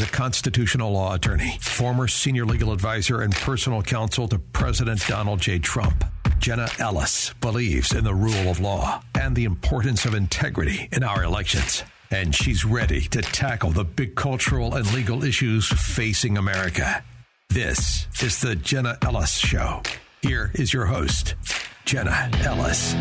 A constitutional law attorney, former senior legal advisor, and personal counsel to President Donald J. Trump, Jenna Ellis believes in the rule of law and the importance of integrity in our elections. And she's ready to tackle the big cultural and legal issues facing America. This is the Jenna Ellis Show. Here is your host, Jenna Ellis.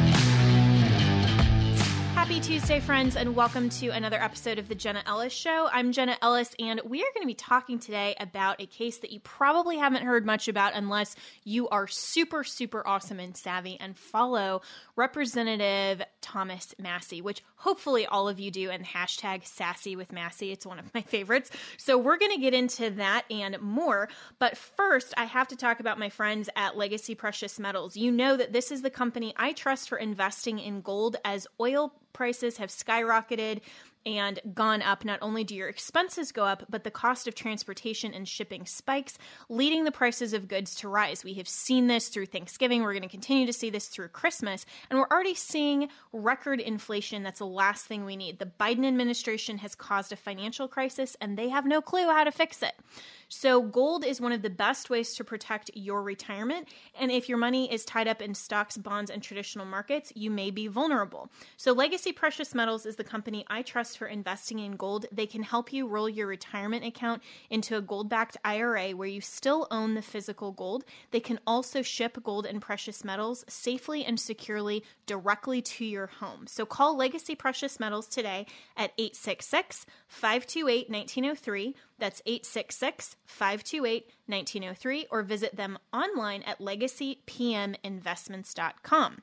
Tuesday, friends, and welcome to another episode of the Jenna Ellis Show. I'm Jenna Ellis, and we are going to be talking today about a case that you probably haven't heard much about unless you are super, super awesome and savvy and follow Representative Thomas Massie, which hopefully all of you do, and hashtag sassy with Massie. It's one of my favorites. So we're going to get into that and more. But first, I have to talk about my friends at Legacy Precious Metals. You know that this is the company I trust for investing in gold as oil prices have skyrocketed and gone up, not only do your expenses go up, but the cost of transportation and shipping spikes, leading the prices of goods to rise. We have seen this through Thanksgiving. We're going to continue to see this through Christmas. And we're already seeing record inflation. That's the last thing we need. The Biden administration has caused a financial crisis, and they have no clue how to fix it. So, gold is one of the best ways to protect your retirement. And if your money is tied up in stocks, bonds, and traditional markets, you may be vulnerable. So, Legacy Precious Metals is the company I trust for investing in gold. They can help you roll your retirement account into a gold backed IRA where you still own the physical gold. They can also ship gold and precious metals safely and securely directly to your home. So, call Legacy Precious Metals today at 866 528 1903. That's 866 528 1903, or visit them online at legacypminvestments.com.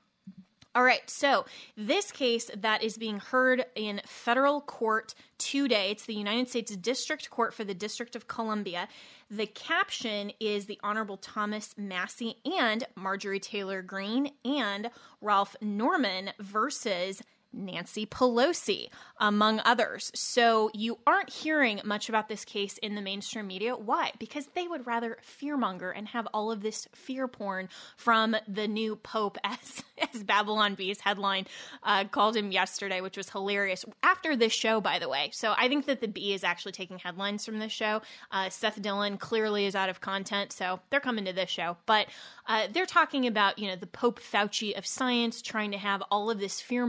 All right, so this case that is being heard in federal court today, it's the United States District Court for the District of Columbia. The caption is the Honorable Thomas Massie and Marjorie Taylor Greene and Ralph Norman versus Nancy Pelosi, among others. So you aren't hearing much about this case in the mainstream media. Why? Because they would rather fearmonger and have all of this fear porn from the new Pope, as, as Babylon Bee's headline uh, called him yesterday, which was hilarious. After this show, by the way. So I think that the Bee is actually taking headlines from this show. Uh, Seth Dillon clearly is out of content, so they're coming to this show. But uh, they're talking about, you know, the Pope Fauci of science trying to have all of this fear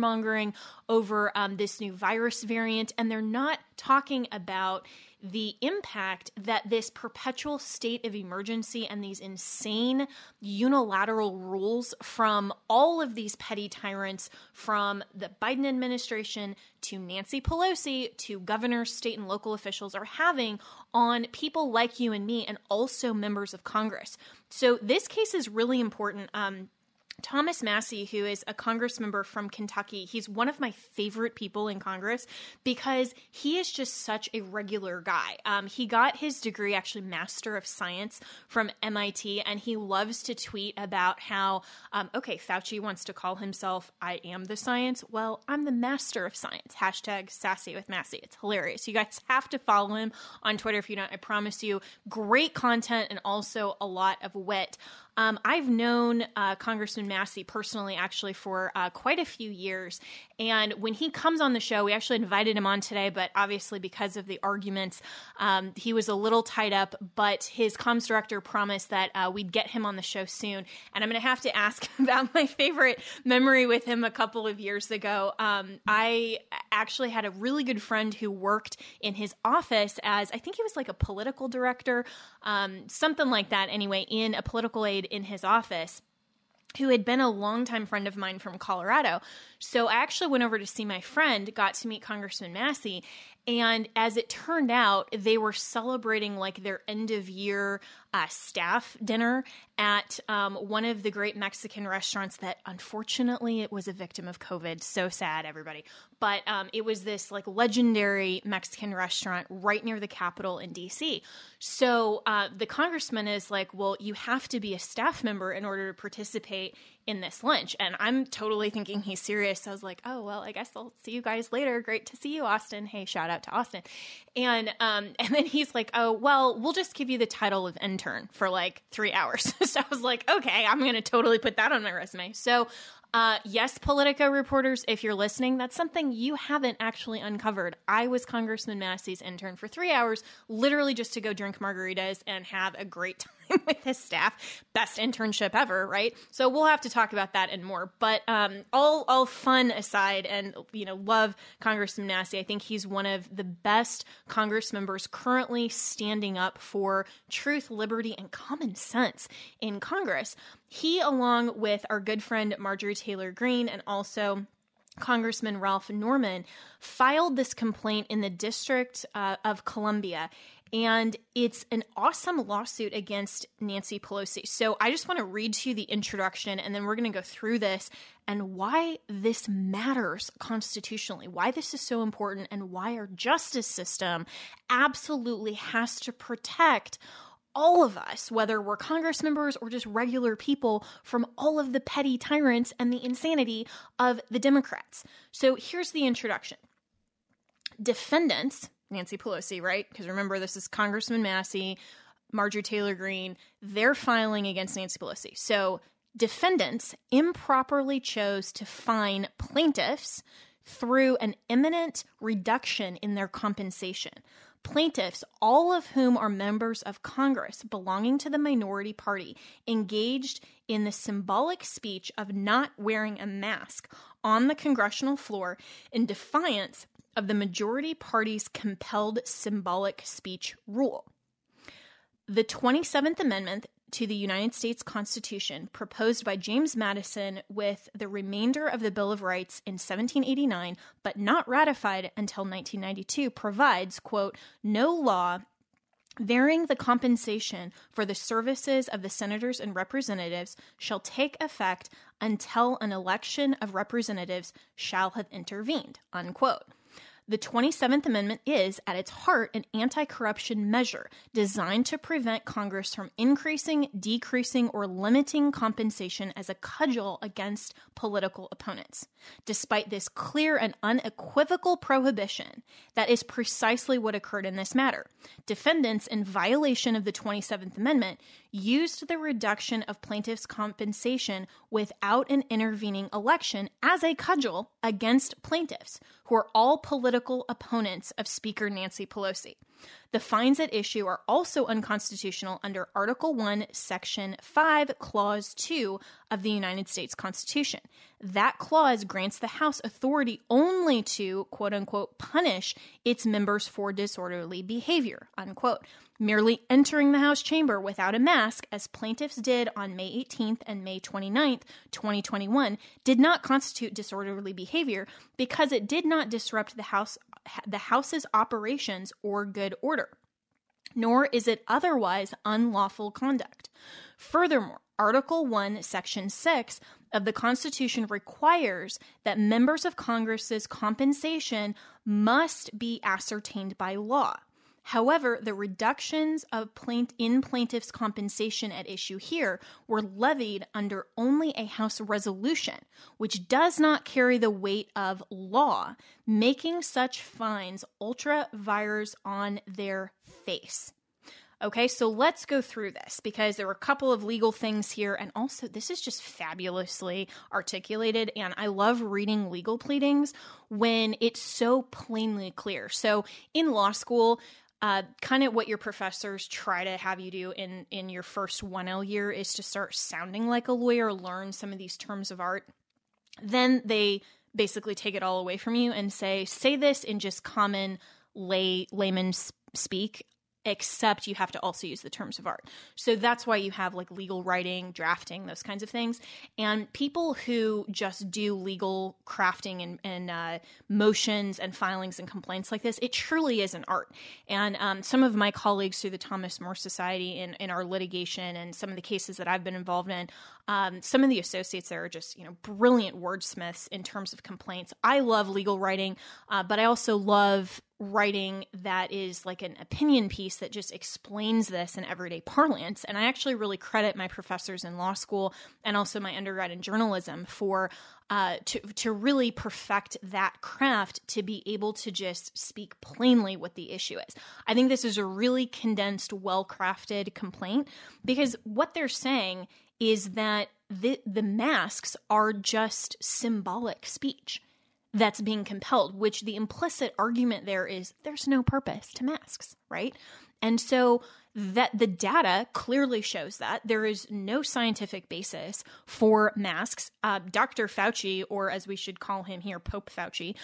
over um, this new virus variant, and they're not talking about the impact that this perpetual state of emergency and these insane unilateral rules from all of these petty tyrants, from the Biden administration to Nancy Pelosi to governors, state, and local officials, are having on people like you and me and also members of Congress. So, this case is really important. Um, Thomas Massie, who is a Congress member from Kentucky, he's one of my favorite people in Congress because he is just such a regular guy. Um, he got his degree, actually, Master of Science from MIT, and he loves to tweet about how, um, okay, Fauci wants to call himself, I am the science. Well, I'm the Master of Science. Hashtag sassy with Massie. It's hilarious. You guys have to follow him on Twitter if you don't. I promise you, great content and also a lot of wit. Um, I've known uh, Congressman Massie personally, actually, for uh, quite a few years. And when he comes on the show, we actually invited him on today, but obviously, because of the arguments, um, he was a little tied up. But his comms director promised that uh, we'd get him on the show soon. And I'm going to have to ask about my favorite memory with him a couple of years ago. Um, I actually had a really good friend who worked in his office as I think he was like a political director, um, something like that, anyway, in a political aide in his office who had been a longtime friend of mine from Colorado. So I actually went over to see my friend, got to meet Congressman Massie, and as it turned out, they were celebrating like their end of year uh, staff dinner. at um, one of the great Mexican restaurants that unfortunately it was a victim of COVID. So sad, everybody. But um, it was this like legendary Mexican restaurant right near the Capitol in DC. So uh, the congressman is like, well, you have to be a staff member in order to participate in this lunch. And I'm totally thinking he's serious. So I was like, oh, well, I guess I'll see you guys later. Great to see you, Austin. Hey, shout out to Austin. And um, and then he's like, oh, well, we'll just give you the title of intern for like three hours. so I was like, okay, I'm going to totally put that on my resume. So uh, yes, Politico reporters, if you're listening, that's something you haven't actually uncovered. I was Congressman Massie's intern for three hours, literally just to go drink margaritas and have a great time with his staff. Best internship ever, right? So we'll have to talk about that and more. But um, all all fun aside, and you know, love Congressman Massie. I think he's one of the best Congress members currently standing up for truth, liberty, and common sense in Congress. He, along with our good friend Marjorie Taylor Greene and also Congressman Ralph Norman, filed this complaint in the District uh, of Columbia. And it's an awesome lawsuit against Nancy Pelosi. So I just want to read to you the introduction and then we're going to go through this and why this matters constitutionally, why this is so important, and why our justice system absolutely has to protect all of us, whether we're Congress members or just regular people, from all of the petty tyrants and the insanity of the Democrats. So here's the introduction Defendants, Nancy Pelosi, right? Because remember, this is Congressman Massie, Marjorie Taylor Greene, they're filing against Nancy Pelosi. So defendants improperly chose to fine plaintiffs through an imminent reduction in their compensation plaintiffs, all of whom are members of Congress belonging to the minority party, engaged in the symbolic speech of not wearing a mask on the congressional floor in defiance of the majority party's compelled symbolic speech rule. The 27th Amendment to the United States Constitution, proposed by James Madison with the remainder of the Bill of Rights in 1789, but not ratified until 1992, provides, quote, no law varying the compensation for the services of the senators and representatives shall take effect until an election of representatives shall have intervened, unquote. The 27th Amendment is, at its heart, an anti corruption measure designed to prevent Congress from increasing, decreasing, or limiting compensation as a cudgel against political opponents. Despite this clear and unequivocal prohibition, that is precisely what occurred in this matter. Defendants, in violation of the 27th Amendment, used the reduction of plaintiffs' compensation without an intervening election as a cudgel against plaintiffs, who are all political opponents of Speaker Nancy Pelosi. The fines at issue are also unconstitutional under Article 1, Section 5, Clause 2 of the United States Constitution. That clause grants the House authority only to, quote unquote, punish its members for disorderly behavior, unquote. Merely entering the House chamber without a mask, as plaintiffs did on May 18th and May 29th, 2021, did not constitute disorderly behavior because it did not disrupt the House the House's operations or good order, nor is it otherwise unlawful conduct. Furthermore, Article 1, Section 6 of the Constitution requires that members of Congress's compensation must be ascertained by law. However, the reductions of plaint- in plaintiffs' compensation at issue here were levied under only a House resolution, which does not carry the weight of law, making such fines ultra vires on their face. Okay, so let's go through this because there were a couple of legal things here, and also this is just fabulously articulated. And I love reading legal pleadings when it's so plainly clear. So in law school, uh, kind of what your professors try to have you do in in your first 1L year is to start sounding like a lawyer, learn some of these terms of art. Then they basically take it all away from you and say, say this in just common lay layman speak except you have to also use the terms of art. So that's why you have like legal writing, drafting, those kinds of things. And people who just do legal crafting and, and uh, motions and filings and complaints like this, it truly is an art. And um, some of my colleagues through the Thomas More Society in, in our litigation and some of the cases that I've been involved in, um, some of the associates there are just you know brilliant wordsmiths in terms of complaints. I love legal writing, uh, but I also love writing that is like an opinion piece that just explains this in everyday parlance. And I actually really credit my professors in law school and also my undergrad in journalism for uh, to to really perfect that craft to be able to just speak plainly what the issue is. I think this is a really condensed, well crafted complaint because what they're saying is that the the masks are just symbolic speech that's being compelled, which the implicit argument there is there's no purpose to masks, right? And so that the data clearly shows that there is no scientific basis for masks. Uh, Dr. Fauci, or as we should call him here, Pope Fauci,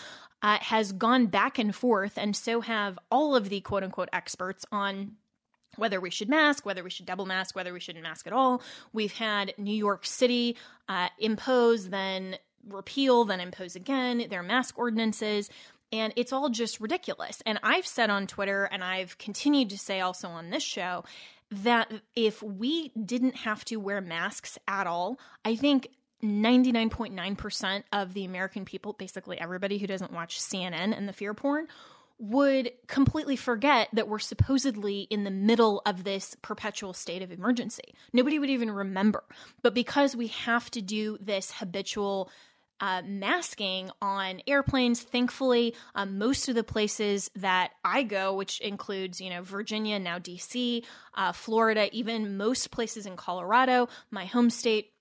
uh, has gone back and forth, and so have all of the quote unquote experts on whether we should mask, whether we should double mask, whether we shouldn't mask at all. We've had New York City uh, impose, then repeal, then impose again their mask ordinances. And it's all just ridiculous. And I've said on Twitter, and I've continued to say also on this show, that if we didn't have to wear masks at all, I think 99.9% of the American people, basically everybody who doesn't watch CNN and the fear porn, would completely forget that we're supposedly in the middle of this perpetual state of emergency. Nobody would even remember. But because we have to do this habitual uh, masking on airplanes. Thankfully, um, most of the places that I go, which includes, you know, Virginia, now DC, uh, Florida, even most places in Colorado, my home state,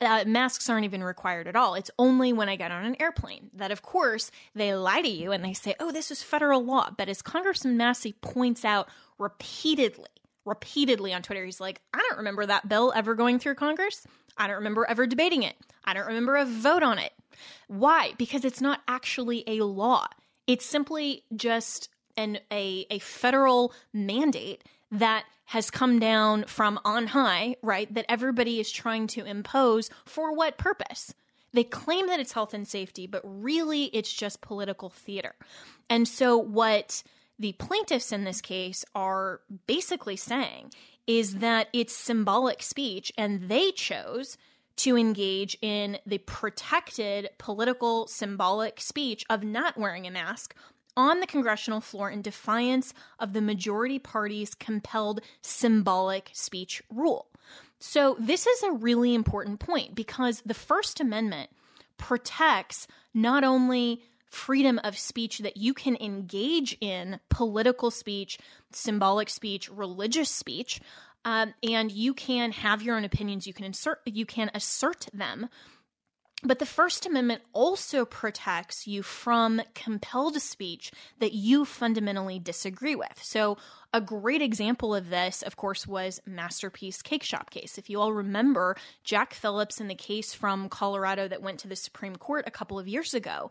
uh, masks aren't even required at all. It's only when I get on an airplane that, of course, they lie to you and they say, oh, this is federal law. But as Congressman Massie points out repeatedly, repeatedly on Twitter, he's like, I don't remember that bill ever going through Congress. I don't remember ever debating it. I don't remember a vote on it. Why? Because it's not actually a law. It's simply just an a, a federal mandate that has come down from on high, right? That everybody is trying to impose for what purpose? They claim that it's health and safety, but really it's just political theater. And so what the plaintiffs in this case are basically saying is that it's symbolic speech and they chose to engage in the protected political symbolic speech of not wearing a mask on the congressional floor in defiance of the majority party's compelled symbolic speech rule. So, this is a really important point because the First Amendment protects not only freedom of speech that you can engage in political speech, symbolic speech, religious speech, um, and you can have your own opinions. You can insert, you can assert them but the First Amendment also protects you from compelled speech that you fundamentally disagree with. So, a great example of this, of course, was Masterpiece Cake Shop case. If you all remember, Jack Phillips in the case from Colorado that went to the Supreme Court a couple of years ago,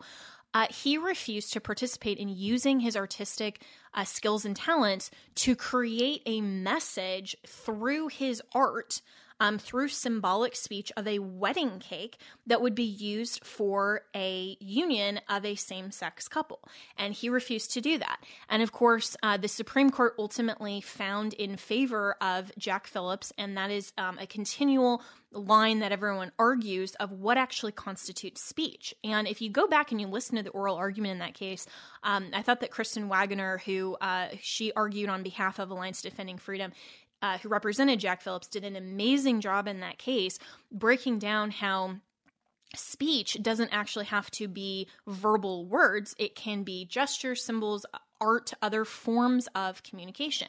uh, he refused to participate in using his artistic uh, skills and talents to create a message through his art um, through symbolic speech of a wedding cake that would be used for a union of a same sex couple. And he refused to do that. And of course, uh, the Supreme Court ultimately found in favor of Jack Phillips, and that is um, a continual line that everyone argues of what actually constitutes speech. And if you go back and you listen to the oral argument in that case, um, I thought that Kristen Waggoner, who uh, she argued on behalf of Alliance Defending Freedom, uh, who represented Jack Phillips, did an amazing job in that case, breaking down how speech doesn't actually have to be verbal words, it can be gestures, symbols, art, other forms of communication.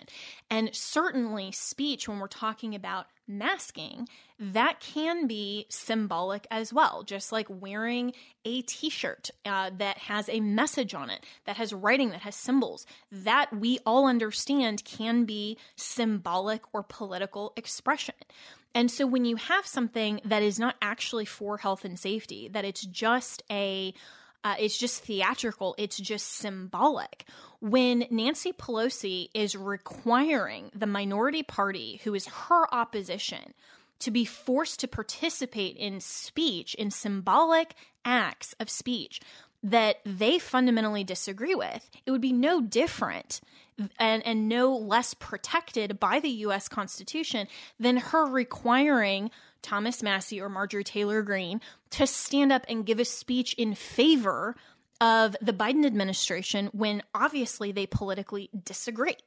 And certainly, speech, when we're talking about masking, that can be symbolic as well, just like wearing a t shirt uh, that has a message on it, that has writing, that has symbols, that we all understand can be symbolic or political expression. And so when you have something that is not actually for health and safety, that it's just a uh, it's just theatrical, it's just symbolic. When Nancy Pelosi is requiring the minority party, who is her opposition, to be forced to participate in speech, in symbolic acts of speech that they fundamentally disagree with, it would be no different and, and no less protected by the US Constitution than her requiring Thomas Massie or Marjorie Taylor Greene to stand up and give a speech in favor of the Biden administration when obviously they politically disagree.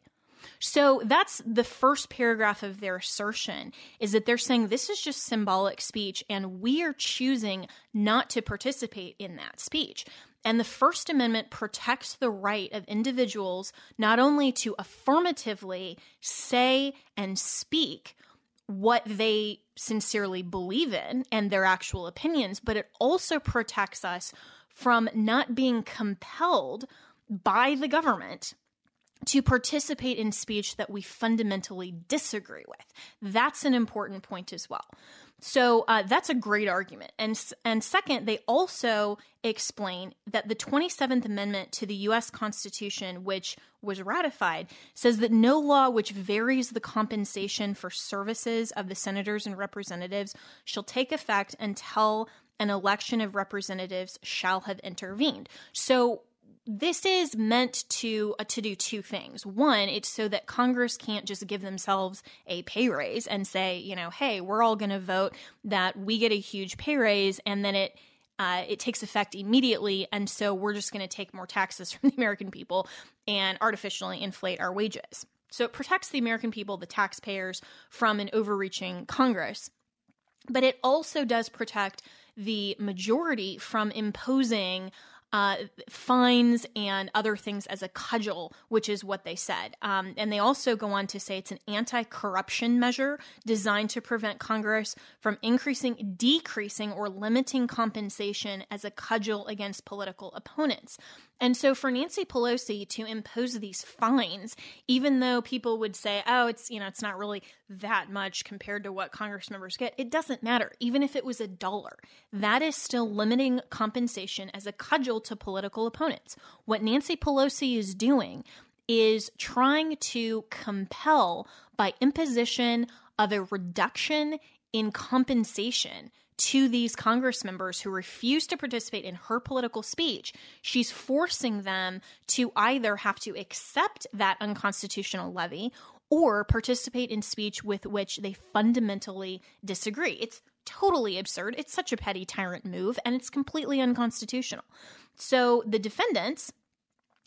So that's the first paragraph of their assertion is that they're saying this is just symbolic speech and we are choosing not to participate in that speech. And the First Amendment protects the right of individuals not only to affirmatively say and speak what they sincerely believe in and their actual opinions, but it also protects us from not being compelled by the government to participate in speech that we fundamentally disagree with. That's an important point as well. So uh, that's a great argument. And and second, they also explain that the 27th Amendment to the U.S. Constitution, which was ratified, says that no law which varies the compensation for services of the senators and representatives shall take effect until an election of representatives shall have intervened. So this is meant to uh, to do two things. One, it's so that Congress can't just give themselves a pay raise and say, you know, hey, we're all going to vote that we get a huge pay raise, and then it uh, it takes effect immediately, and so we're just going to take more taxes from the American people and artificially inflate our wages. So it protects the American people, the taxpayers, from an overreaching Congress. But it also does protect the majority from imposing uh, fines and other things as a cudgel, which is what they said. Um, and they also go on to say it's an anti corruption measure designed to prevent Congress from increasing, decreasing, or limiting compensation as a cudgel against political opponents. And so for Nancy Pelosi to impose these fines, even though people would say, oh, it's, you know, it's not really that much compared to what Congress members get, it doesn't matter. Even if it was a dollar, that is still limiting compensation as a cudgel to political opponents. What Nancy Pelosi is doing is trying to compel by imposition of a reduction in compensation to these Congress members who refuse to participate in her political speech, she's forcing them to either have to accept that unconstitutional levy or participate in speech with which they fundamentally disagree. It's totally absurd. It's such a petty tyrant move, and it's completely unconstitutional. So the defendants,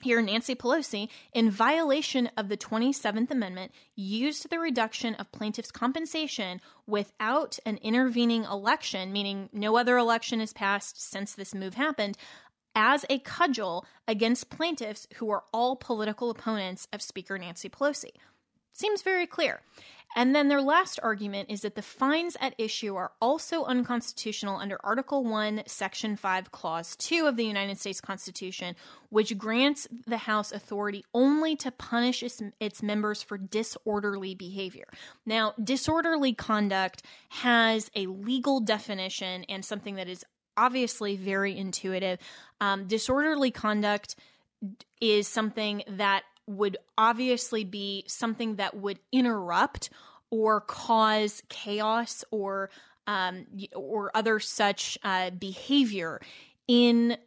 here Nancy Pelosi, in violation of the 27th Amendment, used the reduction of plaintiffs' compensation without an intervening election, meaning no other election has passed since this move happened, as a cudgel against plaintiffs who are all political opponents of Speaker Nancy Pelosi. Seems very clear. And then their last argument is that the fines at issue are also unconstitutional under Article 1, Section 5, Clause 2 of the United States Constitution, which grants the House authority only to punish its, its members for disorderly behavior. Now, disorderly conduct has a legal definition and something that is obviously very intuitive. Um, disorderly conduct is something that would obviously be something that would interrupt or cause chaos or um, or other such uh, behavior in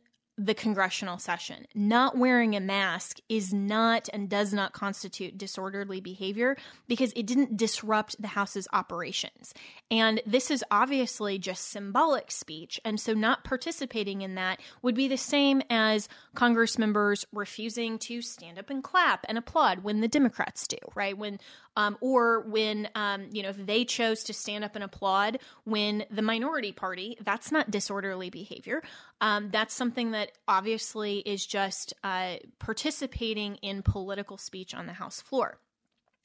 the congressional session. Not wearing a mask is not and does not constitute disorderly behavior because it didn't disrupt the House's operations. And this is obviously just symbolic speech. And so not participating in that would be the same as Congress members refusing to stand up and clap and applaud when the Democrats do, right? When um, or when um, you know if they chose to stand up and applaud when the minority party that's not disorderly behavior um, that's something that obviously is just uh, participating in political speech on the house floor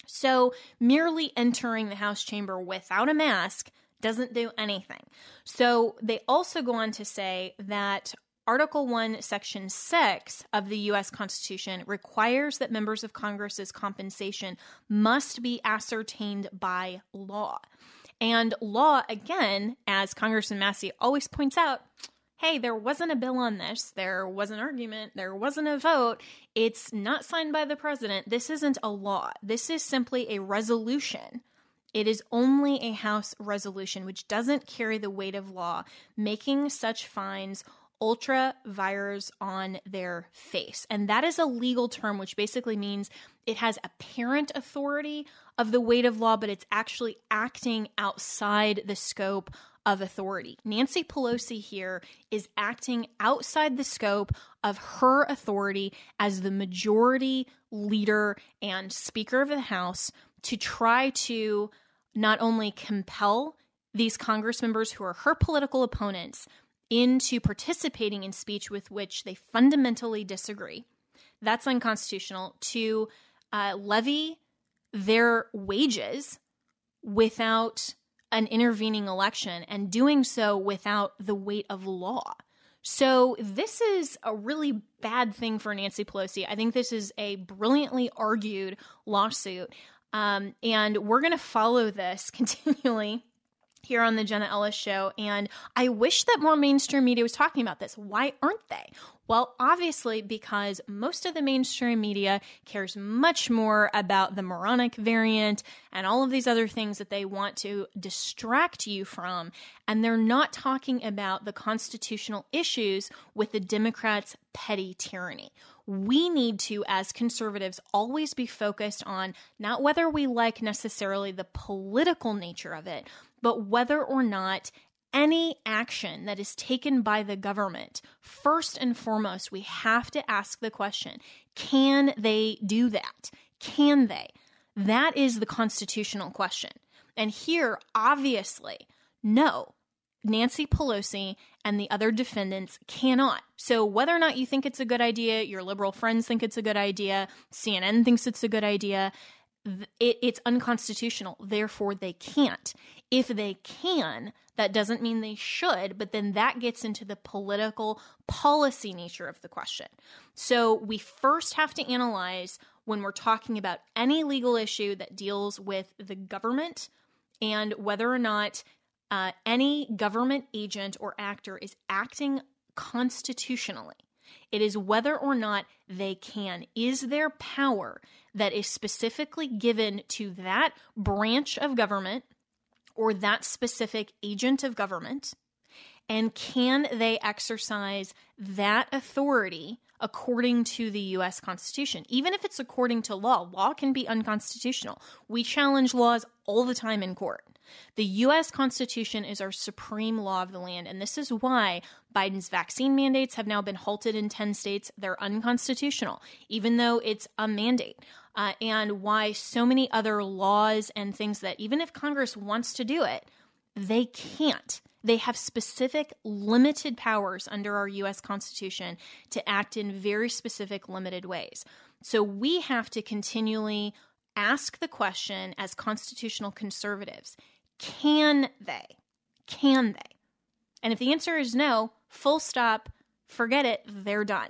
so merely entering the house chamber without a mask doesn't do anything. So they also go on to say that Article 1, Section 6 of the U.S. Constitution requires that members of Congress's compensation must be ascertained by law. And law, again, as Congressman Massie always points out, hey, there wasn't a bill on this, there was an argument, there wasn't a vote, it's not signed by the president, this isn't a law. This is simply a resolution. It is only a House resolution, which doesn't carry the weight of law, making such fines ultra vires on their face. And that is a legal term, which basically means it has apparent authority of the weight of law, but it's actually acting outside the scope of authority. Nancy Pelosi here is acting outside the scope of her authority as the majority leader and Speaker of the House to try to not only compel these Congress members who are her political opponents into participating in speech with which they fundamentally disagree. That's unconstitutional to uh, levy their wages without an intervening election and doing so without the weight of law. So, this is a really bad thing for Nancy Pelosi. I think this is a brilliantly argued lawsuit. Um, and we're going to follow this continually here on the Jenna Ellis show. And I wish that more mainstream media was talking about this. Why aren't they? Well, obviously, because most of the mainstream media cares much more about the moronic variant and all of these other things that they want to distract you from. And they're not talking about the constitutional issues with the Democrats' petty tyranny. We need to, as conservatives, always be focused on not whether we like necessarily the political nature of it, but whether or not any action that is taken by the government, first and foremost, we have to ask the question can they do that? Can they? That is the constitutional question. And here, obviously, no. Nancy Pelosi and the other defendants cannot. So, whether or not you think it's a good idea, your liberal friends think it's a good idea, CNN thinks it's a good idea, it, it's unconstitutional. Therefore, they can't. If they can, that doesn't mean they should, but then that gets into the political policy nature of the question. So we first have to analyze when we're talking about any legal issue that deals with the government and whether or not uh, any government agent or actor is acting constitutionally. It is whether or not they can. Is there power that is specifically given to that branch of government or that specific agent of government? And can they exercise that authority according to the US Constitution? Even if it's according to law, law can be unconstitutional. We challenge laws all the time in court. The US Constitution is our supreme law of the land, and this is why Biden's vaccine mandates have now been halted in 10 states. They're unconstitutional, even though it's a mandate uh, and why so many other laws and things that even if Congress wants to do it, they can't. They have specific limited powers under our US Constitution to act in very specific limited ways. So we have to continually ask the question as constitutional conservatives can they? Can they? And if the answer is no, full stop, forget it, they're done.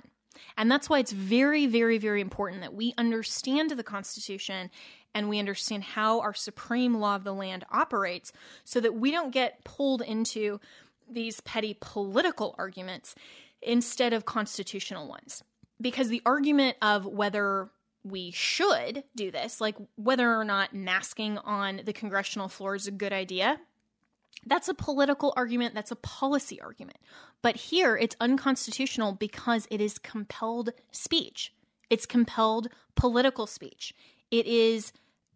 And that's why it's very, very, very important that we understand the Constitution and we understand how our supreme law of the land operates so that we don't get pulled into these petty political arguments instead of constitutional ones. Because the argument of whether we should do this, like whether or not masking on the congressional floor is a good idea, that's a political argument, that's a policy argument. But here it's unconstitutional because it is compelled speech. It's compelled political speech. It is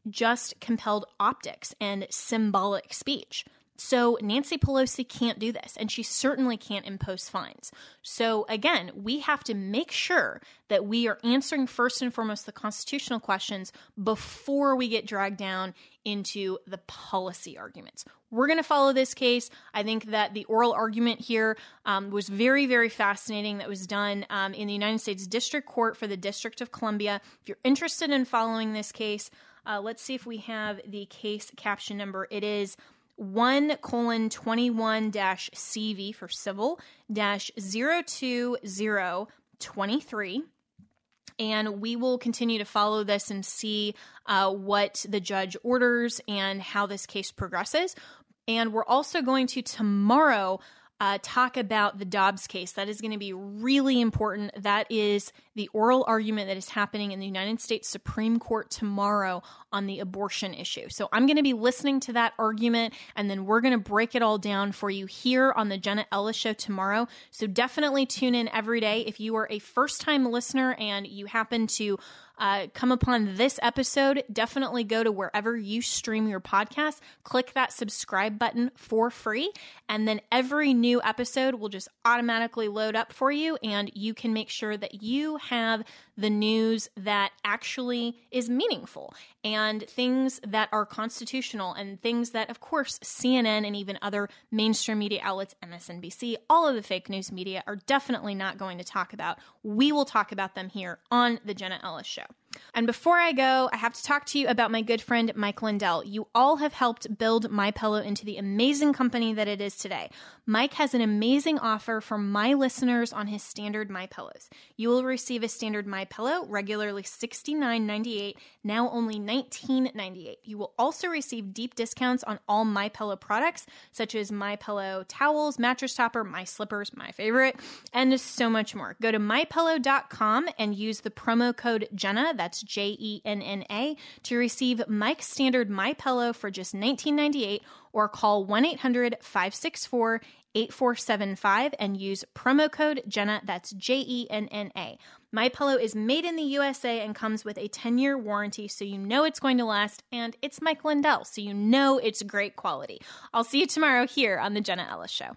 just compelled optics and symbolic speech. So Nancy Pelosi can't do this, and she certainly can't impose fines. So again, we have to make sure that we are answering first and foremost the constitutional questions before we get dragged down into the policy arguments. We're going to follow this case. I think that the oral argument here um, was very, very fascinating. That was done um, in the United States District Court for the District of Columbia. If you're interested in following this case, uh, let's see if we have the case caption number. It is 1 colon 21 dash CV for civil dash 02023. And we will continue to follow this and see uh, what the judge orders and how this case progresses. And we're also going to tomorrow uh, talk about the Dobbs case. That is going to be really important. That is the oral argument that is happening in the United States Supreme Court tomorrow on the abortion issue. So I'm going to be listening to that argument and then we're going to break it all down for you here on the Jenna Ellis Show tomorrow. So definitely tune in every day. If you are a first time listener and you happen to uh, come upon this episode, definitely go to wherever you stream your podcast, click that subscribe button for free, and then every new episode will just automatically load up for you, and you can make sure that you have the news that actually is meaningful and things that are constitutional and things that, of course, CNN and even other mainstream media outlets, MSNBC, all of the fake news media are definitely not going to talk about. We will talk about them here on The Jenna Ellis Show. And before I go, I have to talk to you about my good friend Mike Lindell. You all have helped build My Pillow into the amazing company that it is today. Mike has an amazing offer for my listeners on his standard My Pillows. You will receive a standard My Pillow, regularly $69.98, now only $19.98. You will also receive deep discounts on all My Pillow products, such as My Pillow towels, mattress topper, My Slippers, my favorite, and so much more. Go to mypillow.com and use the promo code Jenna that's J E N N A, to receive Mike's standard My Pillow for just $19.98 or call 1 800 564 8475 and use promo code Jenna, that's J E N N A. My Pillow is made in the USA and comes with a 10-year warranty, so you know it's going to last, and it's Mike Lindell, so you know it's great quality. I'll see you tomorrow here on the Jenna Ellis Show.